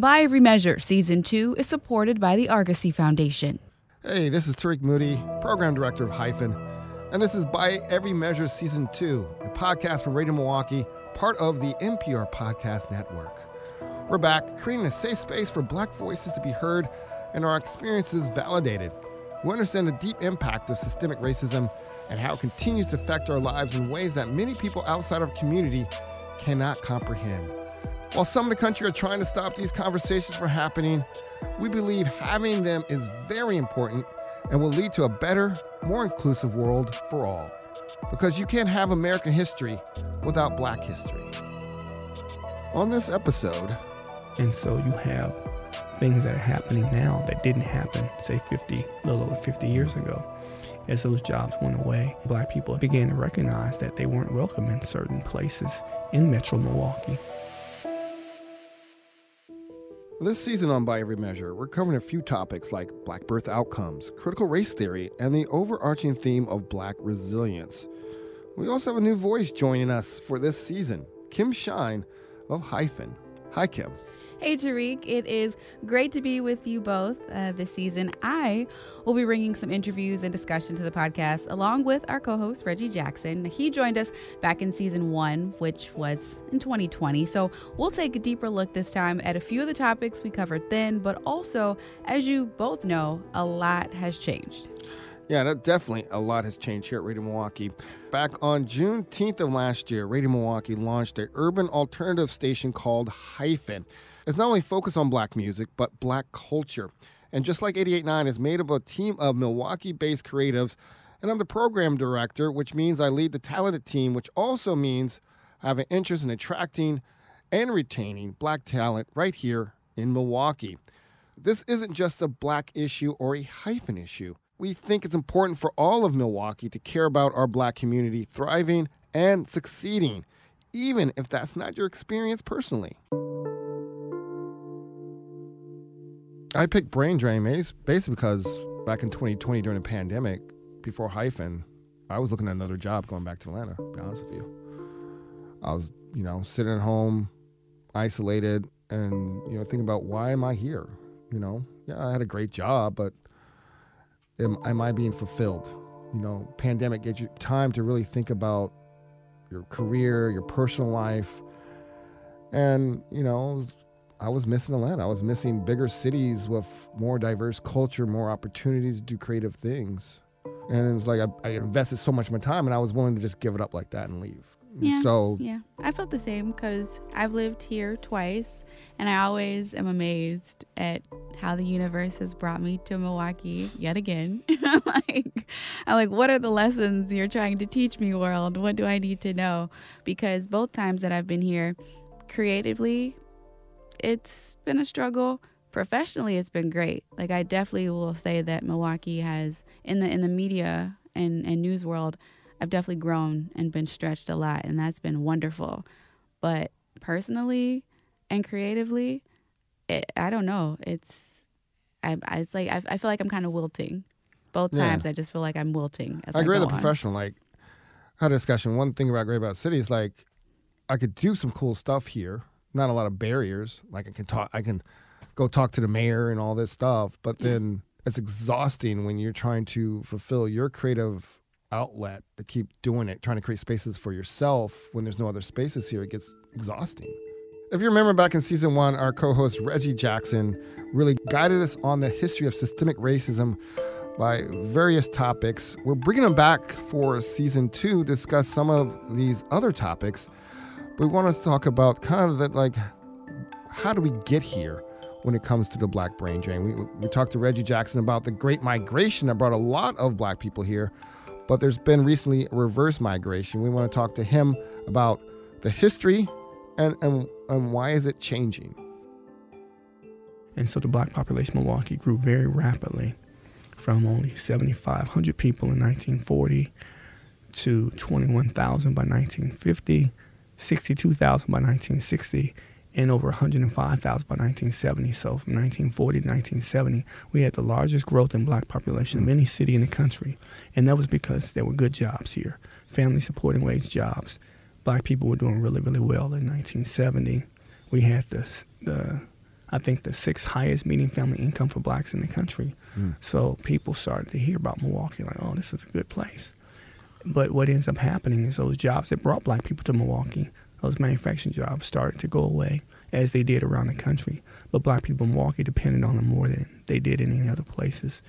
By Every Measure Season 2 is supported by the Argosy Foundation. Hey, this is Tariq Moody, Program Director of HYFIN, and this is By Every Measure Season 2, a podcast from Radio Milwaukee, part of the NPR Podcast Network. We're back, creating a safe space for Black voices to be heard and our experiences validated. We understand the deep impact of systemic racism and how it continues to affect our lives in ways that many people outside our community cannot comprehend. While some in the country are trying to stop these conversations from happening, we believe having them is very important and will lead to a better, more inclusive world for all. Because you can't have American history without black history. On this episode, and so you have things that are happening now that didn't happen, say 50, a little over 50 years ago. As those jobs went away, black people began to recognize that they weren't welcome in certain places in metro Milwaukee. This season on By Every Measure, we're covering a few topics like black birth outcomes, critical race theory, and the overarching theme of black resilience. We also have a new voice joining us for this season, Kim Shine of HYFIN. Hi, Kim. Hey, Tariq. It is great to be with you both uh, this season. I will be bringing some interviews and discussion to the podcast along with our co host, Reggie Jackson. He joined us back in season one, which was in 2020. So we'll take a deeper look this time at a few of the topics we covered then, but also, as you both know, a lot has changed. Yeah, definitely a lot has changed here at Radio Milwaukee. Back on Juneteenth of last year, Radio Milwaukee launched a urban alternative station called HYFIN It's not only focused on black music, but black culture. And just like 88.9 is made up of a team of Milwaukee based creatives, and I'm the program director, which means I lead the talented team, which also means I have an interest in attracting and retaining black talent right here in Milwaukee. This isn't just a black issue or a HYFIN issue. We think it's important for all of Milwaukee to care about our black community thriving and succeeding, even if that's not your experience personally. I picked Brain Drain basically because back in 2020 during the pandemic, before HYFIN, I was looking at another job going back to Atlanta. To be honest with you, I was you know sitting at home, isolated, and you know thinking about why am I here? You know, yeah, I had a great job, but am, am I being fulfilled? You know, pandemic gives you time to really think about your career, your personal life, and you know I was missing Atlanta. I was missing bigger cities with more diverse culture, more opportunities to do creative things. And it was like I, I invested so much of my time, and I was willing to just give it up like that and leave. Yeah, so yeah, I felt the same because I've lived here twice, and I always am amazed at how the universe has brought me to Milwaukee yet again. I'm like, I'm like, what are the lessons you're trying to teach me, world? What do I need to know? Because both times that I've been here, creatively, it's been a struggle. Professionally, it's been great. Like I definitely will say that Milwaukee has in the in the media and and news world, I've definitely grown and been stretched a lot, and that's been wonderful. But personally and creatively, it, I don't know. It's I, I it's like I, I feel like I'm kind of wilting. Both times, yeah. I just feel like I'm wilting. I agree with the professional. Like, had a discussion. One thing about Great About City is like, I could do some cool stuff here not a lot of barriers. Like I can talk, I can go talk to the mayor and all this stuff. But then it's exhausting when you're trying to fulfill your creative outlet to keep doing it, trying to create spaces for yourself when there's no other spaces here. It gets exhausting. If you remember back in season one, our co host Reggie Jackson really guided us on the history of systemic racism by various topics. We're bringing him back for season two to discuss some of these other topics we want to talk about kind of like, how do we get here when it comes to the black brain drain? We, we talked to Reggie Jackson about the great migration that brought a lot of black people here, but there's been recently a reverse migration. We want to talk to him about the history and, and, and why is it changing. And so the black population of Milwaukee grew very rapidly from only 7,500 people in 1940 to 21,000 by 1950 62,000 by 1960 and over 105,000 by 1970. So from 1940 to 1970, we had the largest growth in black population of any city in the country. And that was because there were good jobs here, family supporting wage jobs. Black people were doing really, really well in 1970. We had the, the I think the sixth highest median family income for blacks in the country. Mm. So people started to hear about Milwaukee, like, oh, this is a good place. But what ends up happening is those jobs that brought black people to Milwaukee, those manufacturing jobs started to go away as they did around the country. But black people in Milwaukee depended on them more than they did in any other places,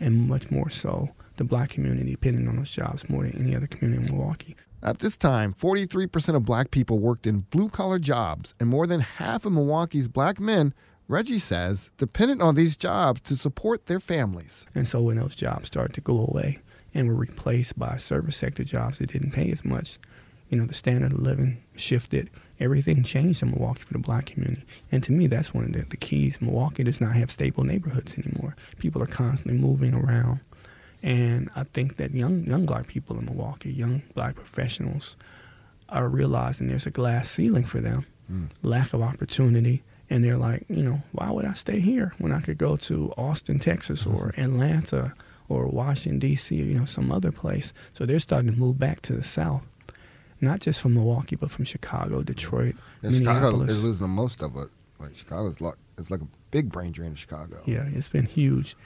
and much more so the black community depended on those jobs more than any other community in Milwaukee. At this time, 43% of black people worked in blue collar jobs, and more than half of Milwaukee's black men, Reggie says, depended on these jobs to support their families. And so when those jobs started to go away and were replaced by service sector jobs that didn't pay as much, you know, the standard of living shifted. Everything changed in Milwaukee for the black community. And to me, that's one of the, the keys. Milwaukee does not have stable neighborhoods anymore. People are constantly moving around. And I think that young young black people in Milwaukee, young black professionals, are realizing there's a glass ceiling for them, Mm. lack of opportunity, and they're like, you know, why would I stay here when I could go to Austin, Texas, or Atlanta, or Washington D.C., or you know, some other place? So they're starting to move back to the South, not just from Milwaukee, but from Chicago, Detroit, Yeah, Chicago is losing the most of it. Like Chicago's like it's like a big brain drain in Chicago. yeah, it's been huge.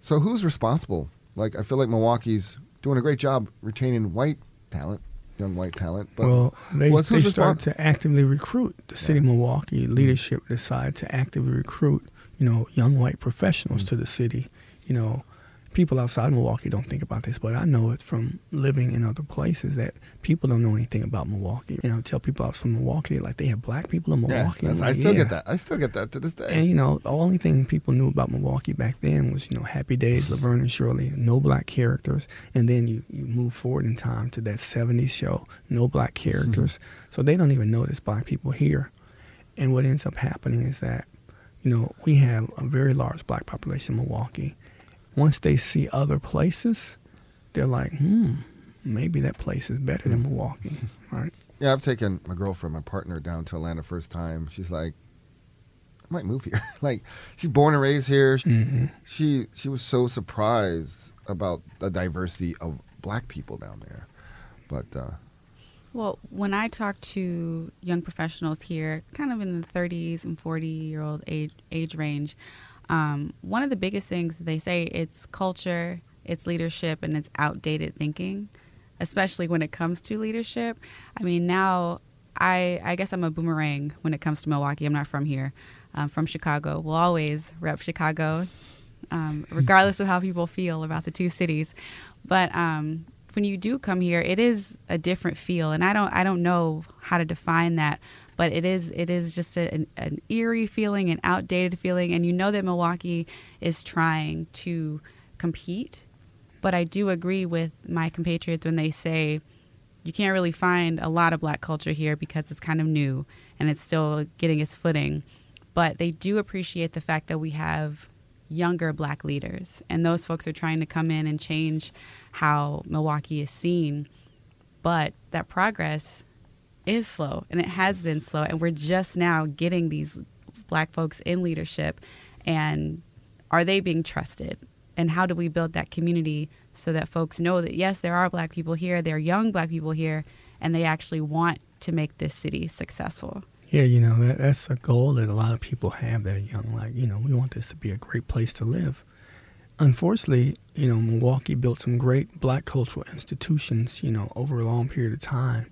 So who's responsible? Like I feel like Milwaukee's doing a great job retaining white talent, young white talent. But well, they, what's- they respons- to actively recruit. The city of Milwaukee leadership decided to actively recruit, you know, young white professionals Mm. to the city. You know, people outside Milwaukee don't think about this, but I know it from living in other places that people don't know anything about Milwaukee. You know, tell people I was from Milwaukee, like they have black people in Milwaukee. that's- I'm I still yeah. get that. I still get that to this day. And you know, the only thing people knew about Milwaukee back then was, you know, Happy Days, Laverne and Shirley, no black characters. And then you, you move forward in time to that 70s show, no black mm-hmm. characters. So they don't even notice black people here. And what ends up happening is that, you know, we have a very large black population in Milwaukee. Once they see other places, they're like, hmm, maybe that place is better than Milwaukee, right? Yeah, I've taken my girlfriend, my partner, down to Atlanta first time. She's like, I might move here. like, she's born and raised here. She, hmm she she was so surprised about the diversity of black people down there. But uh, Well, when I talk to young professionals here, kind of in the 30s and 40 year old age age range, um, one of the biggest things they say it's culture, it's leadership, and it's outdated thinking, especially when it comes to leadership. I mean, now I I guess I'm a boomerang when it comes to Milwaukee. I'm not from here. I'm from Chicago. We'll always rep Chicago, um, regardless of how people feel about the two cities. But um, when you do come here, it is a different feel, and I don't I don't know how to define that, but it is it is just a, an, an eerie feeling, an outdated feeling, and you know that Milwaukee is trying to compete. But I do agree with my compatriots when they say you can't really find a lot of black culture here because it's kind of new and it's still getting its footing. But they do appreciate the fact that we have younger black leaders, and those folks are trying to come in and change how Milwaukee is seen. But that progress is slow, and it has been slow, and we're just now getting these black folks in leadership. And are they being trusted? And how do we build that community so that folks know that yes, there are black people here, there are young black people here, and they actually want to make this city successful? Yeah, you know, that, that's a goal that a lot of people have that are young. Like, you know, we want this to be a great place to live. Unfortunately, you know, Milwaukee built some great black cultural institutions, you know, over a long period of time.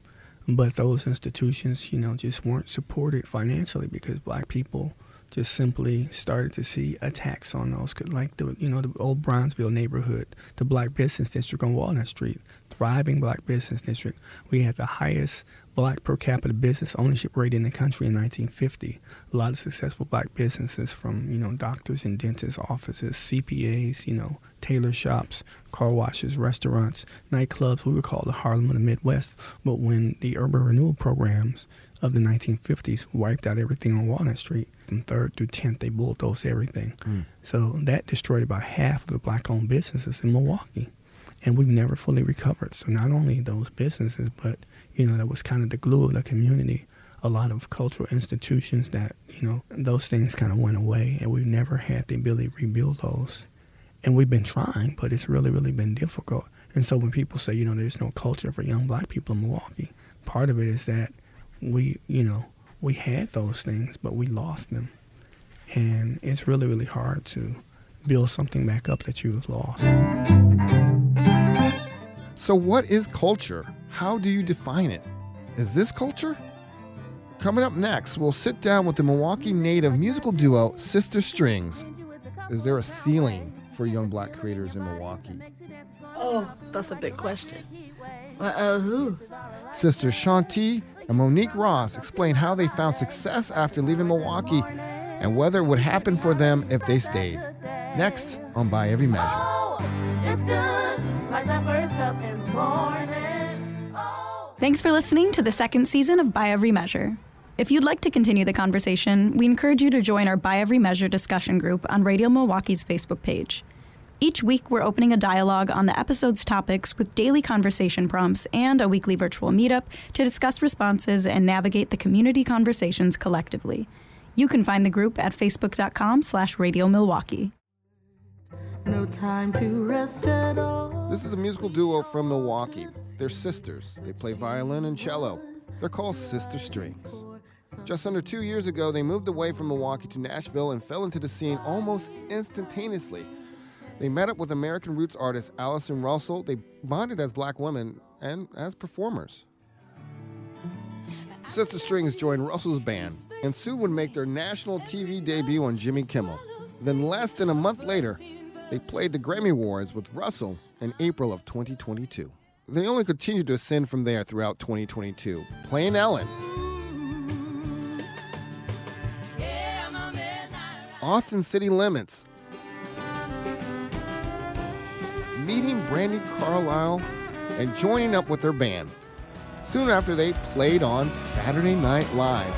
But those institutions, you know, just weren't supported financially because black people just simply started to see attacks on those, like the, you know, the old Bronzeville neighborhood, the black business district on Walnut Street, thriving black business district. We had the highest black per capita business ownership rate in the country in 1950. A lot of successful black businesses from, you know, doctors and dentists offices, CPAs, you know, tailor shops, car washes, restaurants, nightclubs. We were called the Harlem of the Midwest. But when the urban renewal programs of the 1950s wiped out everything on Walnut Street, from 3rd through 10th, they bulldozed everything. Mm. So that destroyed about half of the black-owned businesses in Milwaukee and we've never fully recovered. So not only those businesses, but you know that was kind of the glue of the community. A lot of cultural institutions that you know those things kind of went away, and we've never had the ability to rebuild those. And we've been trying, but it's really, really been difficult. And so when people say, you know, there's no culture for young black people in Milwaukee, part of it is that we, you know, we had those things, but we lost them. And it's really, really hard to build something back up that you've lost. So, what is culture? How do you define it? Is this culture? Coming up next, we'll sit down with the Milwaukee native musical duo Sister Strings. Is there a ceiling for young black creators in Milwaukee? Oh, that's a big question. Uh, uh who? Sisters Shanti and Monique Ross explain how they found success after leaving Milwaukee and whether it would happen for them if they stayed. Next on By Every Measure. Thanks for listening to the second season of By Every Measure. If you'd like to continue the conversation, we encourage you to join our By Every Measure discussion group on Radio Milwaukee's Facebook page. Each week, we're opening a dialogue on the episode's topics with daily conversation prompts and a weekly virtual meetup to discuss responses and navigate the community conversations collectively. You can find the group at facebook.com slash radio Milwaukee. No time to rest at all. This is a musical duo from Milwaukee. They're sisters. They play violin and cello. They're called Sister Strings. Just under two years ago, they moved away from Milwaukee to Nashville and fell into the scene almost instantaneously. They met up with American roots artist Allison Russell. They bonded as black women and as performers. Sister Strings joined Russell's band and soon would make their national TV debut on Jimmy Kimmel. Then, less than a month later, they played the Grammy Awards with Russell in April of 2022. They only continued to ascend from there throughout 2022, playing Ellen. Austin City Limits, meeting Brandi Carlile and joining up with their band. Soon after, they played on Saturday Night Live.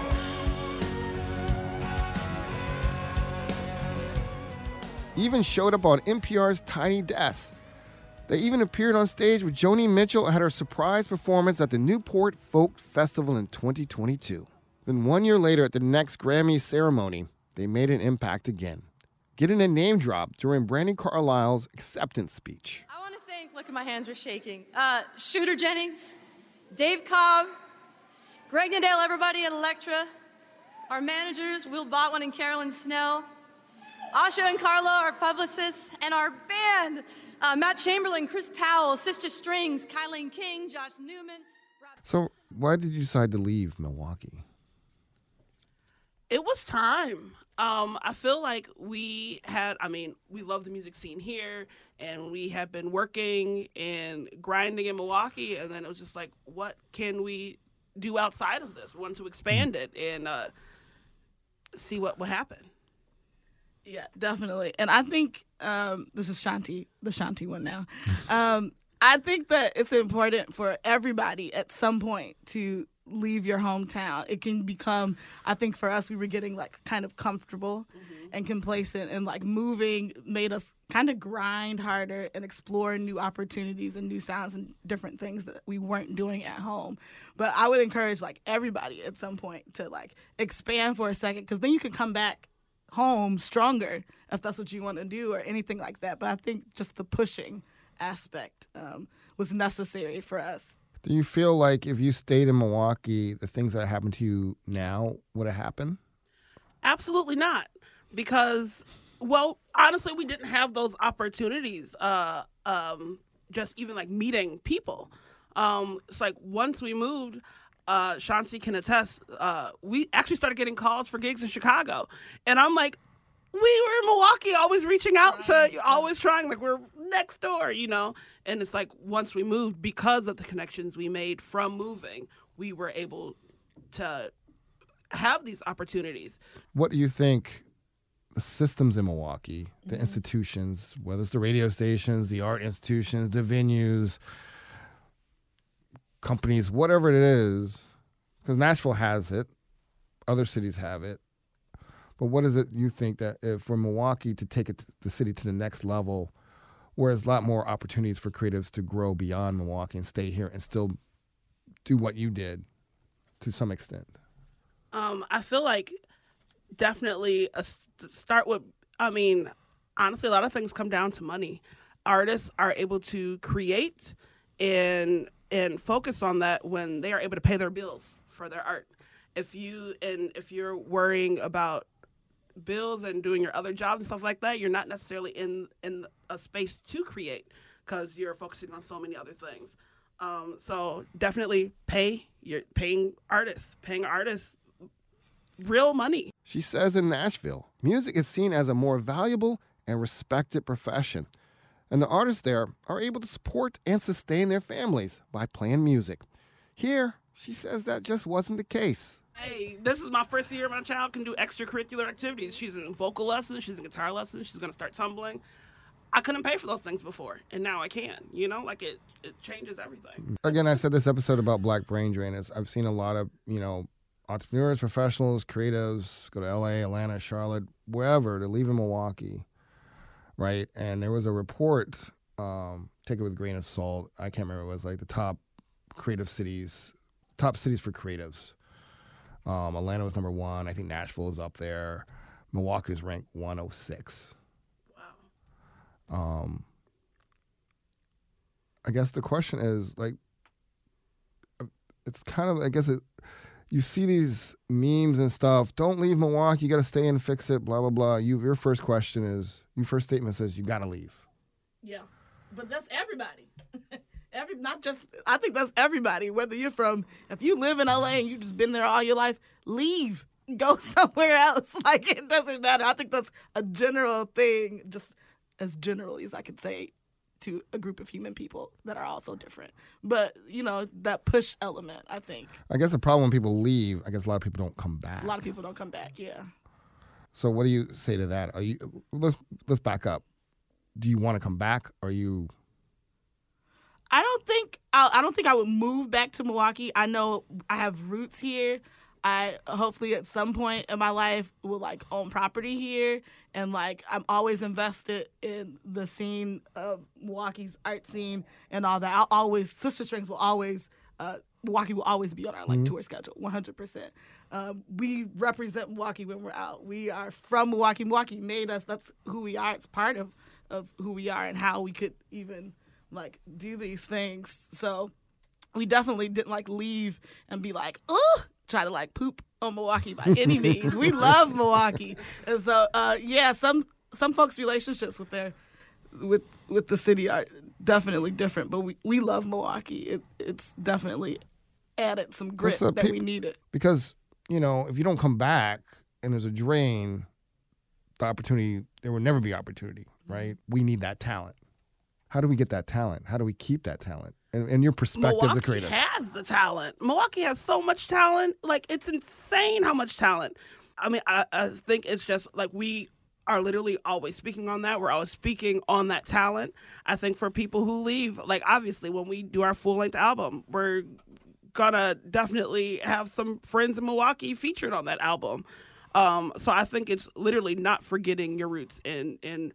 Even showed up on NPR's Tiny Desk. They even appeared on stage with Joni Mitchell at her surprise performance at the Newport Folk Festival in 2022. Then, one year later, at the next Grammy ceremony, they made an impact again getting a name drop during Brandi Carlile's acceptance speech. I want to thank, look at my hands are shaking, uh, Shooter Jennings, Dave Cobb, Greg Nadale, everybody at Elektra, our managers, Will Botwin and Carolyn Snell, Asha and Carlo, our publicists, and our band, uh, Matt Chamberlain, Chris Powell, Sister Strings, Kylene King, Josh Newman. Rob- so, why did you decide to leave Milwaukee? It was time. Um, I feel like we had, I mean, we love the music scene here and we have been working and grinding in Milwaukee. And then it was just like, what can we do outside of this? We want to expand it and uh, see what will happen. Yeah, definitely. And I think um, this is Shanti, the Shanti one now. Um, I think that it's important for everybody at some point to leave your hometown. It can become, I think for us, we were getting like kind of comfortable mm-hmm. and complacent, and like moving made us kind of grind harder and explore new opportunities and new sounds and different things that we weren't doing at home. But I would encourage like everybody at some point to like expand for a second because then you can come back home stronger if that's what you want to do or anything like that. But I think just the pushing aspect um, was necessary for us. Do you feel like if you stayed in Milwaukee, the things that happened to you now would have happened? Absolutely not. Because, well, honestly, we didn't have those opportunities. Uh, um, just even like meeting people. Um, it's like once we moved, uh, Shanti can attest, uh, we actually started getting calls for gigs in Chicago. And I'm like, we were in Milwaukee, always reaching out to, always trying, like we're next door, you know. And it's like once we moved, because of the connections we made from moving, we were able to have these opportunities. What do you think the systems in Milwaukee, the mm-hmm. institutions, whether it's the radio stations, the art institutions, the venues, companies, whatever it is, because Nashville has it, other cities have it. But what is it you think that if for Milwaukee to take it the city to the next level, where there's a lot more opportunities for creatives to grow beyond Milwaukee and stay here and still do what you did to some extent? Um, I feel like definitely a, start with. I mean, honestly, a lot of things come down to money. Artists are able to create and and focus on that when they are able to pay their bills for their art. If you and if you're worrying about bills and doing your other jobs and stuff like that, you're not necessarily in in a space to create because you're focusing on so many other things. Um, so definitely pay. You're paying artists, paying artists real money. She says in Nashville, music is seen as a more valuable and respected profession, and the artists there are able to support and sustain their families by playing music. Here, she says that just wasn't the case. Hey, this is my first year my child can do extracurricular activities. She's in vocal lessons, she's in guitar lessons, she's gonna start tumbling. I couldn't pay for those things before, and now I can. You know, like it, it changes everything. Again, I said this episode about Black Brain Drain is I've seen a lot of, you know, entrepreneurs, professionals, creatives go to LA, Atlanta, Charlotte, wherever to leave in Milwaukee, right? And there was a report, um, take it with a grain of salt. I can't remember. It was like the top creative cities, top cities for creatives. Um, Atlanta was number one. I think Nashville is up there. Milwaukee is ranked 106. Wow. Um, I guess the question is like, uh, it's kind of I guess it. You see these memes and stuff. Don't leave Milwaukee. You got to stay and fix it. Blah blah blah. You your first question is your first statement says you got to leave. Yeah, but that's everybody. Every not just I think that's everybody. Whether you're from if you live in LA and you've just been there all your life, leave. Go somewhere else. Like it doesn't matter. I think that's a general thing, just as generally as I could say to a group of human people that are also different. But, you know, that push element, I think. I guess the problem when people leave, I guess a lot of people don't come back. A lot of people don't come back, yeah. So what do you say to that? Are you let's let's back up. Do you want to come back? Are you I don't think I, I don't think I would move back to Milwaukee. I know I have roots here. I hopefully at some point in my life will like own property here and like I'm always invested in the scene of Milwaukee's art scene and all that. I'll always Sister Strings will always uh, Milwaukee will always be on our like tour schedule, 100%. Um, we represent Milwaukee when we're out. We are from Milwaukee. Milwaukee made us. That's who we are. It's part of of who we are and how we could even like do these things. So we definitely didn't like leave and be like, oh, try to like poop on Milwaukee by any means. we love Milwaukee, and so uh, yeah, some some folks' relationships with their with with the city are definitely different, but we, we love Milwaukee. It, it's definitely added some grit that peop- we needed. because you know if you don't come back and there's a drain, the opportunity there will never be opportunity, right? We need that talent. How do we get that talent? How do we keep that talent? And, and your perspective as a Milwaukee creator. has the talent. Milwaukee has so much talent. Like it's insane how much talent. I mean, I, I think it's just like we are literally always speaking on that. We're always speaking on that talent. I think for people who leave, like obviously when we do our full length album, we're gonna definitely have some friends in Milwaukee featured on that album. Um, so I think it's literally not forgetting your roots and and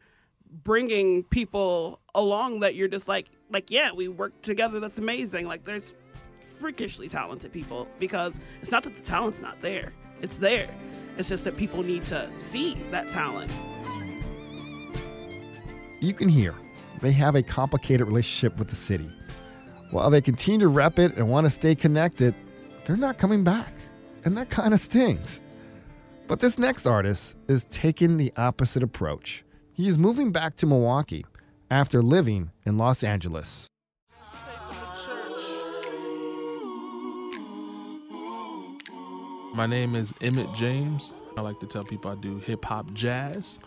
bringing people along that you're just like like yeah we work together that's amazing like there's freakishly talented people because it's not that the talent's not there it's there it's just that people need to see that talent you can hear they have a complicated relationship with the city. While they continue to rep it and want to stay connected, they're not coming back. And that kind of stings. But this next artist is taking the opposite approach. He is moving back to Milwaukee after living in Los Angeles. My name is Emmett James. I like to tell people I do hip hop jazz.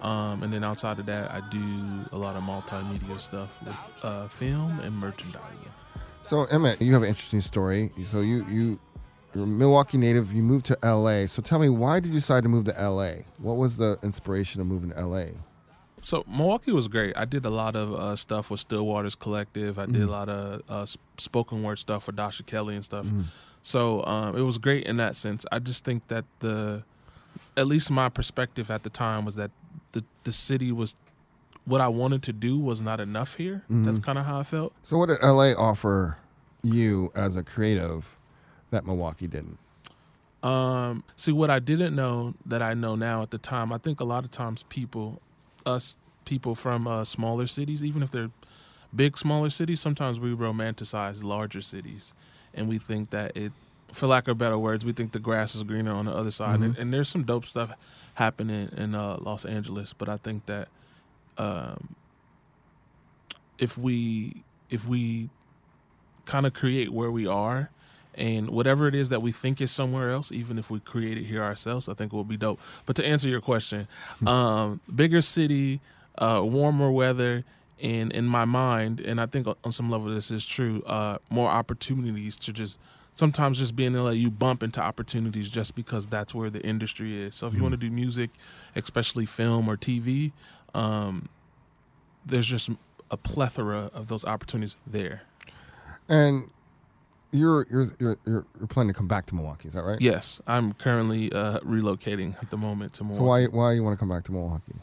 Um, and then outside of that, I do a lot of multimedia stuff with uh, film and merchandising. So Emmett, you have an interesting story. So you you you're a Milwaukee native. You moved to L.A. So tell me, why did you decide to move to L.A.? What was the inspiration of moving to L.A.? So Milwaukee was great. I did a lot of uh, stuff with Still Waters Collective. I did Mm-hmm. a lot of uh, spoken word stuff for Dasha Kelly and stuff. So um, it was great in that sense. I just think that the, at least my perspective at the time was that the the city was, what I wanted to do was not enough here. That's kind of how I felt. So what did L.A. offer you as a creative that Milwaukee didn't? Um, see, what I didn't know that I know now at the time, I think a lot of times people, us people from uh, smaller cities, even if they're big, smaller cities, sometimes we romanticize larger cities. And we think that it for lack of better words, we think the grass is greener on the other side, Mhm. and, and there's some dope stuff happening in uh, Los Angeles. But I think that um, if we if we kind of create where we are, and whatever it is that we think is somewhere else, even if we create it here ourselves, I think it will be dope. But to answer your question, um, bigger city, uh, warmer weather, and in my mind, and I think on some level this is true, uh, more opportunities to just sometimes just being in LA, you bump into opportunities just because that's where the industry is. So if you want to do music, especially film or TV, um, there's just a plethora of those opportunities there. And you're you're you're you're you're planning to come back to Milwaukee, is that right? Yes, I'm currently uh, relocating at the moment to Milwaukee. So why why you want to come back to Milwaukee?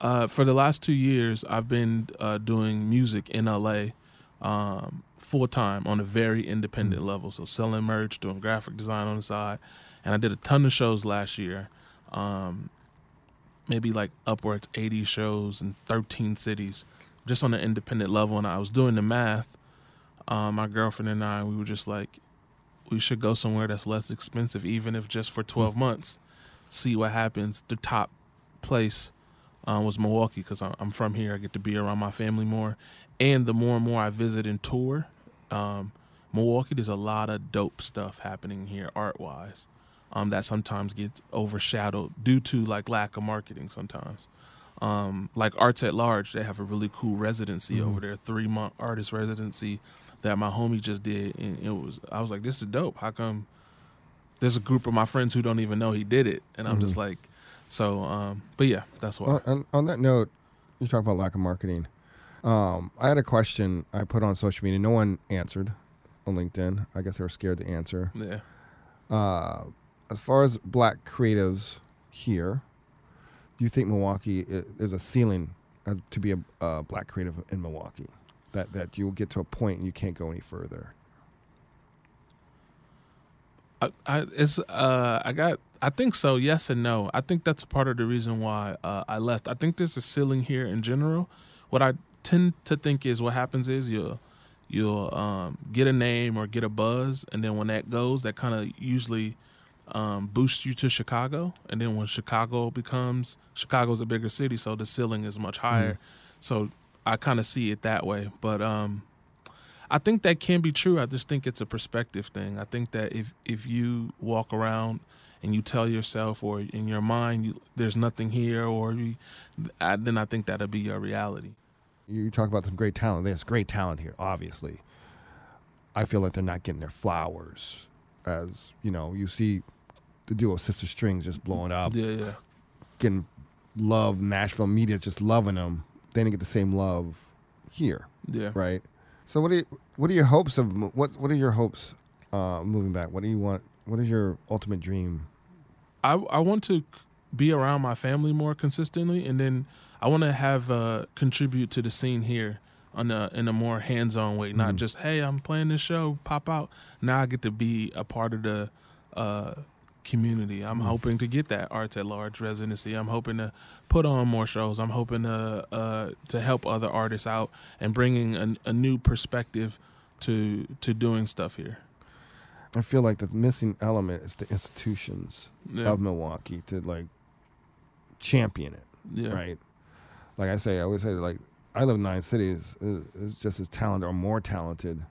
Uh, for the last two years, I've been uh, doing music in LA um, full time on a very independent level. So selling merch, doing graphic design on the side, and I did a ton of shows last year. Um, maybe like upwards 80 shows in 13 cities, just on an independent level. And I was doing the math. Um, my girlfriend and I, we were just like, we should go somewhere that's less expensive, even if just for 12 months. See what happens. The top place um, was Milwaukee because I'm from here. I get to be around my family more, and the more and more I visit and tour, um, Milwaukee, there's a lot of dope stuff happening here art wise. Um, that sometimes gets overshadowed due to like lack of marketing. Sometimes, um, like Arts at Large, they have a really cool residency over there, three month artist residency that my homie just did, and it was I was like, this is dope. How come? There's a group of my friends who don't even know he did it, and I'm just like, so. Um, but yeah, that's why. On, on that note, you talk about lack of marketing. Um, I had a question I put on social media. No one answered on LinkedIn. I guess they were scared to answer. yeah. Uh, as far as black creatives here, do you think Milwaukee is, there's a ceiling uh, to be a uh, black creative in Milwaukee? That that you will get to a point and you can't go any further. I, I it's uh I got I think so yes and no. I think that's part of the reason why uh, I left. I think there's a ceiling here in general. What I tend to think is what happens is you'll you'll um, get a name or get a buzz and then when that goes that kind of usually um, boosts you to Chicago. And then when Chicago becomes Chicago's a bigger city so the ceiling is much higher. So I kind of see it that way but um I think that can be true. I just think it's a perspective thing. I think that if if you walk around and you tell yourself or in your mind you, there's nothing here, or you, I, then I think that'll be your reality. You talk about some great talent. There's great talent here, obviously. I feel like they're not getting their flowers, as you know. You see the duo Sister Strings just blowing up, Yeah, yeah. getting love. Nashville media just loving them. They didn't get the same love here. Yeah. right? So what are you, what are your hopes of what what are your hopes uh, moving back? What do you want? What is your ultimate dream? I I want to be around my family more consistently, and then I want to have uh, contribute to the scene here on a in a more hands on way, not just hey I'm playing this show, pop out. Now I get to be a part of the uh, community. I'm hoping to get that Arts at Large residency. I'm hoping to put on more shows. I'm hoping to uh, to help other artists out and bringing a, a new perspective to to doing stuff here. I feel like the missing element is the institutions Yeah. of Milwaukee to like champion it, yeah. right? Like I say, I always say like I live in nine cities. is is just as talented or more talented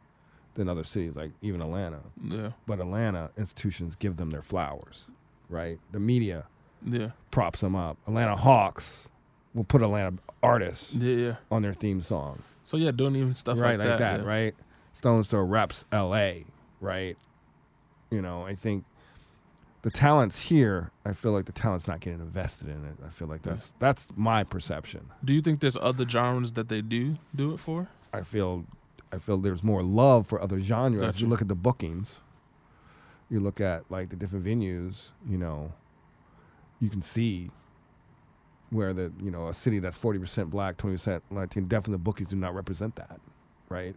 than other cities, like even Atlanta. Yeah. But Atlanta institutions give them their flowers, right? The media Yeah. props them up. Atlanta Hawks will put Atlanta artists Yeah. Yeah. on their theme song. So yeah, doing even stuff right, like, like that, yeah. right? Stones Throw reps L.A., right? You know, I think the talent's here. I feel like the talent's not getting invested in it. I feel like that's that's my perception. Do you think there's other genres that they do do it for? I feel I feel there's more love for other genres. Gotcha. You look at the bookings. You look at like the different venues. You know, you can see where the you know a city that's forty percent black, twenty percent Latino. Definitely, the bookings do not represent that, right?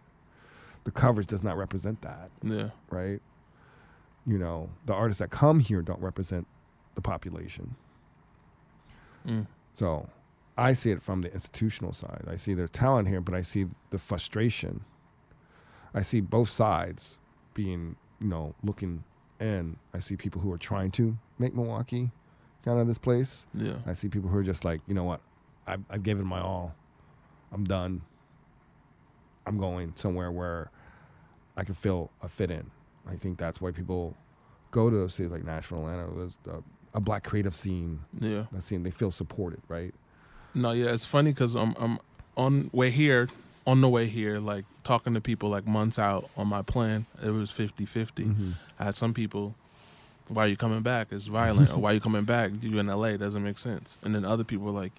The coverage does not represent that, Yeah. right? You know, the artists that come here don't represent the population. Mm. So I see it from the institutional side. I see their talent here, but I see the frustration. I see both sides being, you know, looking in, I see people who are trying to make Milwaukee kind of this place. Yeah. I see people who are just like, you know what, I've, I've given my all. I'm done. I'm going somewhere where I can feel a fit in. I think that's why people go to cities like Nashville, Atlanta. There's a, a black creative scene. Yeah. That scene, they feel supported, right? No, yeah, it's funny because I'm I'm on way here, on the way here, like talking to people like months out on my plan. It was 50 50. Mm-hmm. I had some people, why are you coming back? It's violent. or why are you coming back? You in LA? It doesn't make sense. And then other people were like,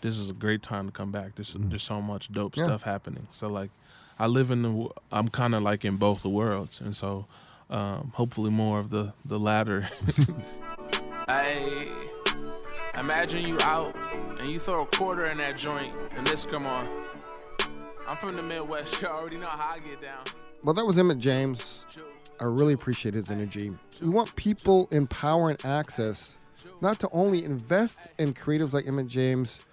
this is a great time to come back. There's, there's so much dope Yeah. stuff happening. So, like, I live in the, I'm kind of like in both the worlds. And so, um, hopefully, more of the, the latter. I imagine you out and you throw a quarter in that joint and this come on. I'm from the Midwest, you already know how I get down. Well, that was Emmett James. I really appreciate his energy. We want people in power and access not to only invest in creatives like Emmett James,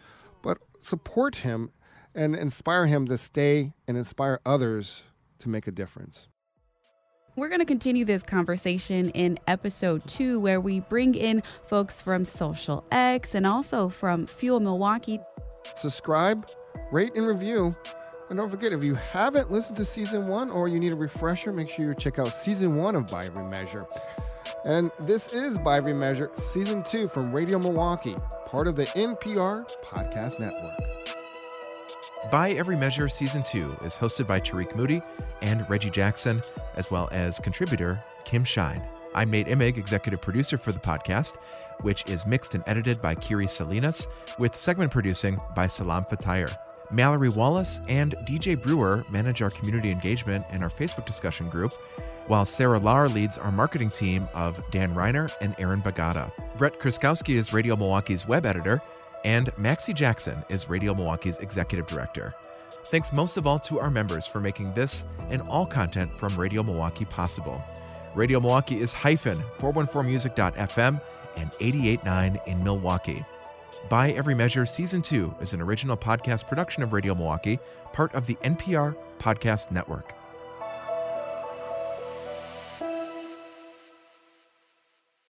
but support him and inspire him to stay and inspire others to make a difference. We're going to continue this conversation in episode two, where we bring in folks from Social X and also from Fuel Milwaukee. Subscribe, rate, and review. And don't forget, if you haven't listened to season one or you need a refresher, make sure you check out season one of By Every Measure. And this is By Every Measure, season two from Radio Milwaukee, part of the NPR Podcast Network. By Every Measure Season 2 is hosted by Tariq Moody and Reggie Jackson, as well as contributor Kim Shine. I'm Nate Imig, executive producer for the podcast, which is mixed and edited by Kiri Salinas, with segment producing by Salam Fatayr. Mallory Wallace and DJ Brewer manage our community engagement and our Facebook discussion group, while Sarah Lahr leads our marketing team of Dan Reiner and Aaron Bagata. Brett Kriskowski is Radio Milwaukee's web editor, and Maxie Jackson is Radio Milwaukee's executive director. Thanks most of all to our members for making this and all content from Radio Milwaukee possible. Radio Milwaukee is HYFIN 414music.fm and 889 in Milwaukee. By Every Measure Season 2 is an original podcast production of Radio Milwaukee, part of the NPR Podcast Network.